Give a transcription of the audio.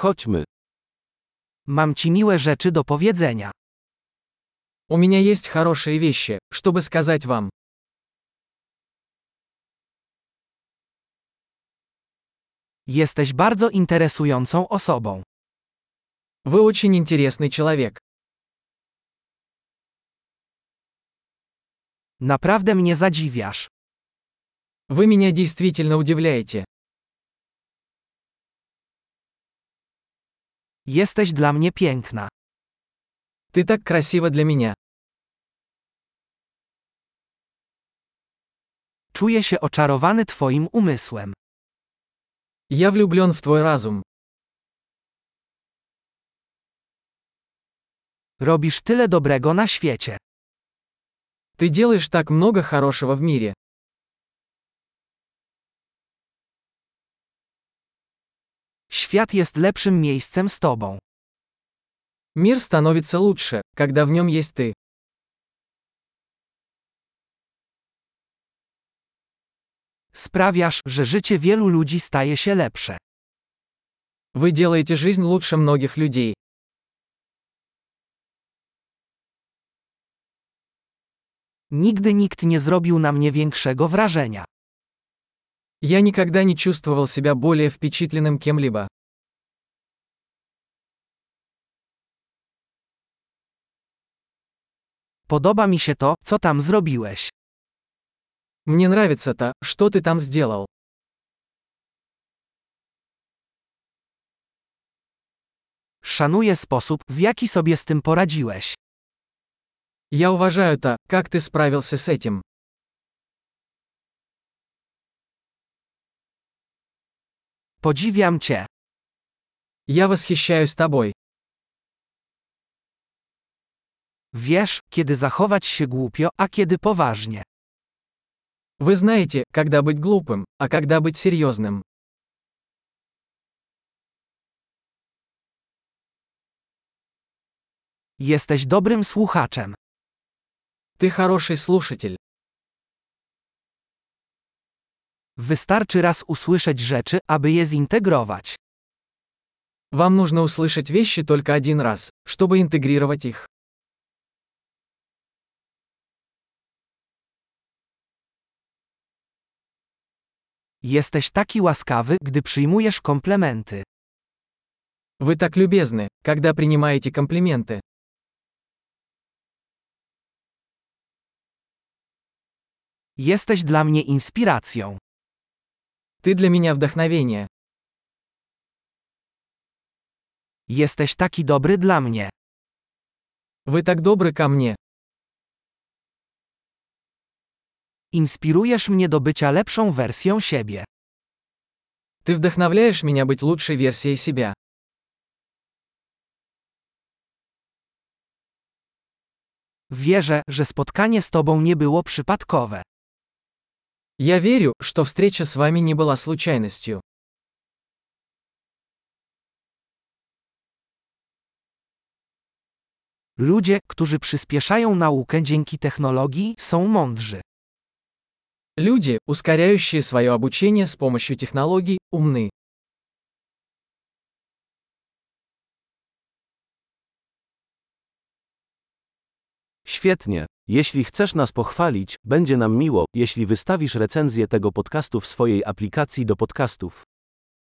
Chodźmy. Mam ci miłe rzeczy do powiedzenia. У меня есть хорошие вещи, чтобы сказать вам. Jesteś bardzo interesującą osobą. Вы очень интересный человек. Naprawdę mnie zadziwiasz. Вы меня действительно удивляете. Jesteś dla mnie piękna. Ты так красива для меня. Czuję się oczarowany Twoim umysłem. Я влюблен в твой разум. Robisz tyle dobrego na świecie. Ты делаешь так много хорошего в мире. Świat jest lepszym miejscem z Tobą. Мир становится лучше, когда в нем есть ты. Sprawiasz, że życie wielu ludzi staje się lepsze. Вы делаете жизнь лучше многих людей. Nigdy nikt nie zrobił na mnie większego wrażenia. Я никогда не чувствовал себя более впечатленным кем-либо. Podoba mi się to, co tam zrobiłeś. Мне нравится то, что ты там сделал. Szanuję sposób, w jaki sobie z tym poradziłeś. Я уважаю то, как ты справился с этим. Podziwiam Cię. Я восхищаюсь тобой. Wiesz, kiedy zachować się głupio, a kiedy poważnie. Вы знаете, когда быть глупым, а когда быть серьезным. Jesteś dobrym słuchaczem. Ты хороший слушатель. Wystarczy raz usłyszeć rzeczy, aby je zintegrować. Вам нужно услышать вещи только один раз, чтобы интегрировать их. Jesteś taki łaskawy, gdy przyjmujesz komplementy. Вы так любезны, когда принимаете комплименты. Jesteś dla mnie inspiracją. Ты для меня вдохновение. Jesteś taki dobry dla mnie. Вы так добры ко мне. Inspirujesz mnie do bycia lepszą wersją siebie. Ты вдохновляешь меня быть лучшей версией себя. Wierzę, że spotkanie z Tobą nie było przypadkowe. Я верю, что встреча с вами не была случайностью. Ludzie, którzy przyspieszają naukę dzięki technologii, są mądrzy. Люди, ускоряющие свое обучение с помощью технологий, умны. Świetnie. Jeśli chcesz nas pochwalić, będzie nam miło, jeśli wystawisz recenzję tego podcastu w swojej aplikacji do podcastów.